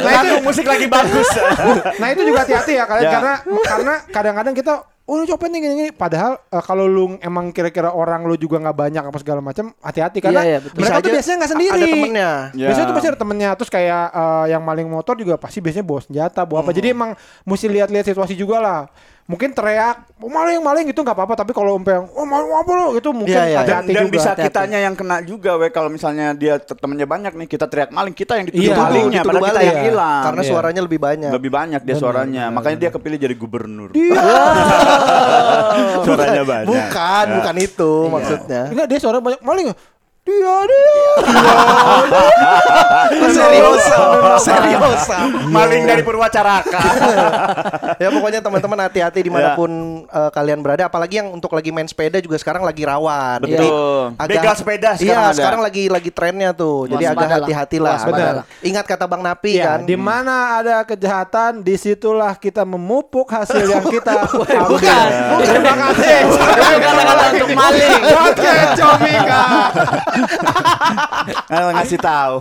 Lagu musik lagi bagus. nah itu juga hati-hati ya kalian Ya. karena karena kadang-kadang kita oh ini copet nih gini, gini. padahal eh, kalau lu emang kira-kira orang lu juga nggak banyak apa segala macam hati-hati karena iya, betul. mereka Bisa tuh biasanya nggak sendiri Ada temennya. Ya. Biasanya tuh pasti ada temennya Terus kayak eh, yang maling motor juga pasti biasanya bawa senjata bawa apa Jadi emang mesti lihat-lihat situasi juga lah Mungkin teriak "Oh, maling maling gitu nggak apa-apa Tapi kalau umpeng oh maling apa lo gitu mungkin Iya, iya. dan, hati-hati dan juga bisa hati-hati. kitanya yang kena juga we kalau misalnya dia te- temennya banyak nih kita teriak maling kita yang dituduh Iya. malingnya Dituduh padahal kita yang hilang Karena Iya. suaranya lebih banyak. lebih banyak dia suaranya makanya dia kepilih jadi gubernur Dia suaranya banyak Bukan, Ya. bukan itu maksudnya. Enggak dia suara banyak maling Dia dia Seriosa, seriosa. maling dari Purwacaraka ya pokoknya teman-teman hati-hati di mana pun eh, kalian berada apalagi yang untuk lagi main sepeda juga sekarang lagi rawan Betul. Jadi Begal sepeda sekarang iya ada. sekarang lagi lagi trennya tuh jadi agak Waspadalah. hati-hati lah ingat kata bang Napi Ya, kan di mana ada kejahatan, di situlah kita memupuk hasil yang kita bukan. Terima kasih. Kata-kata untuk maling. Oke, Comika. ngasih tahu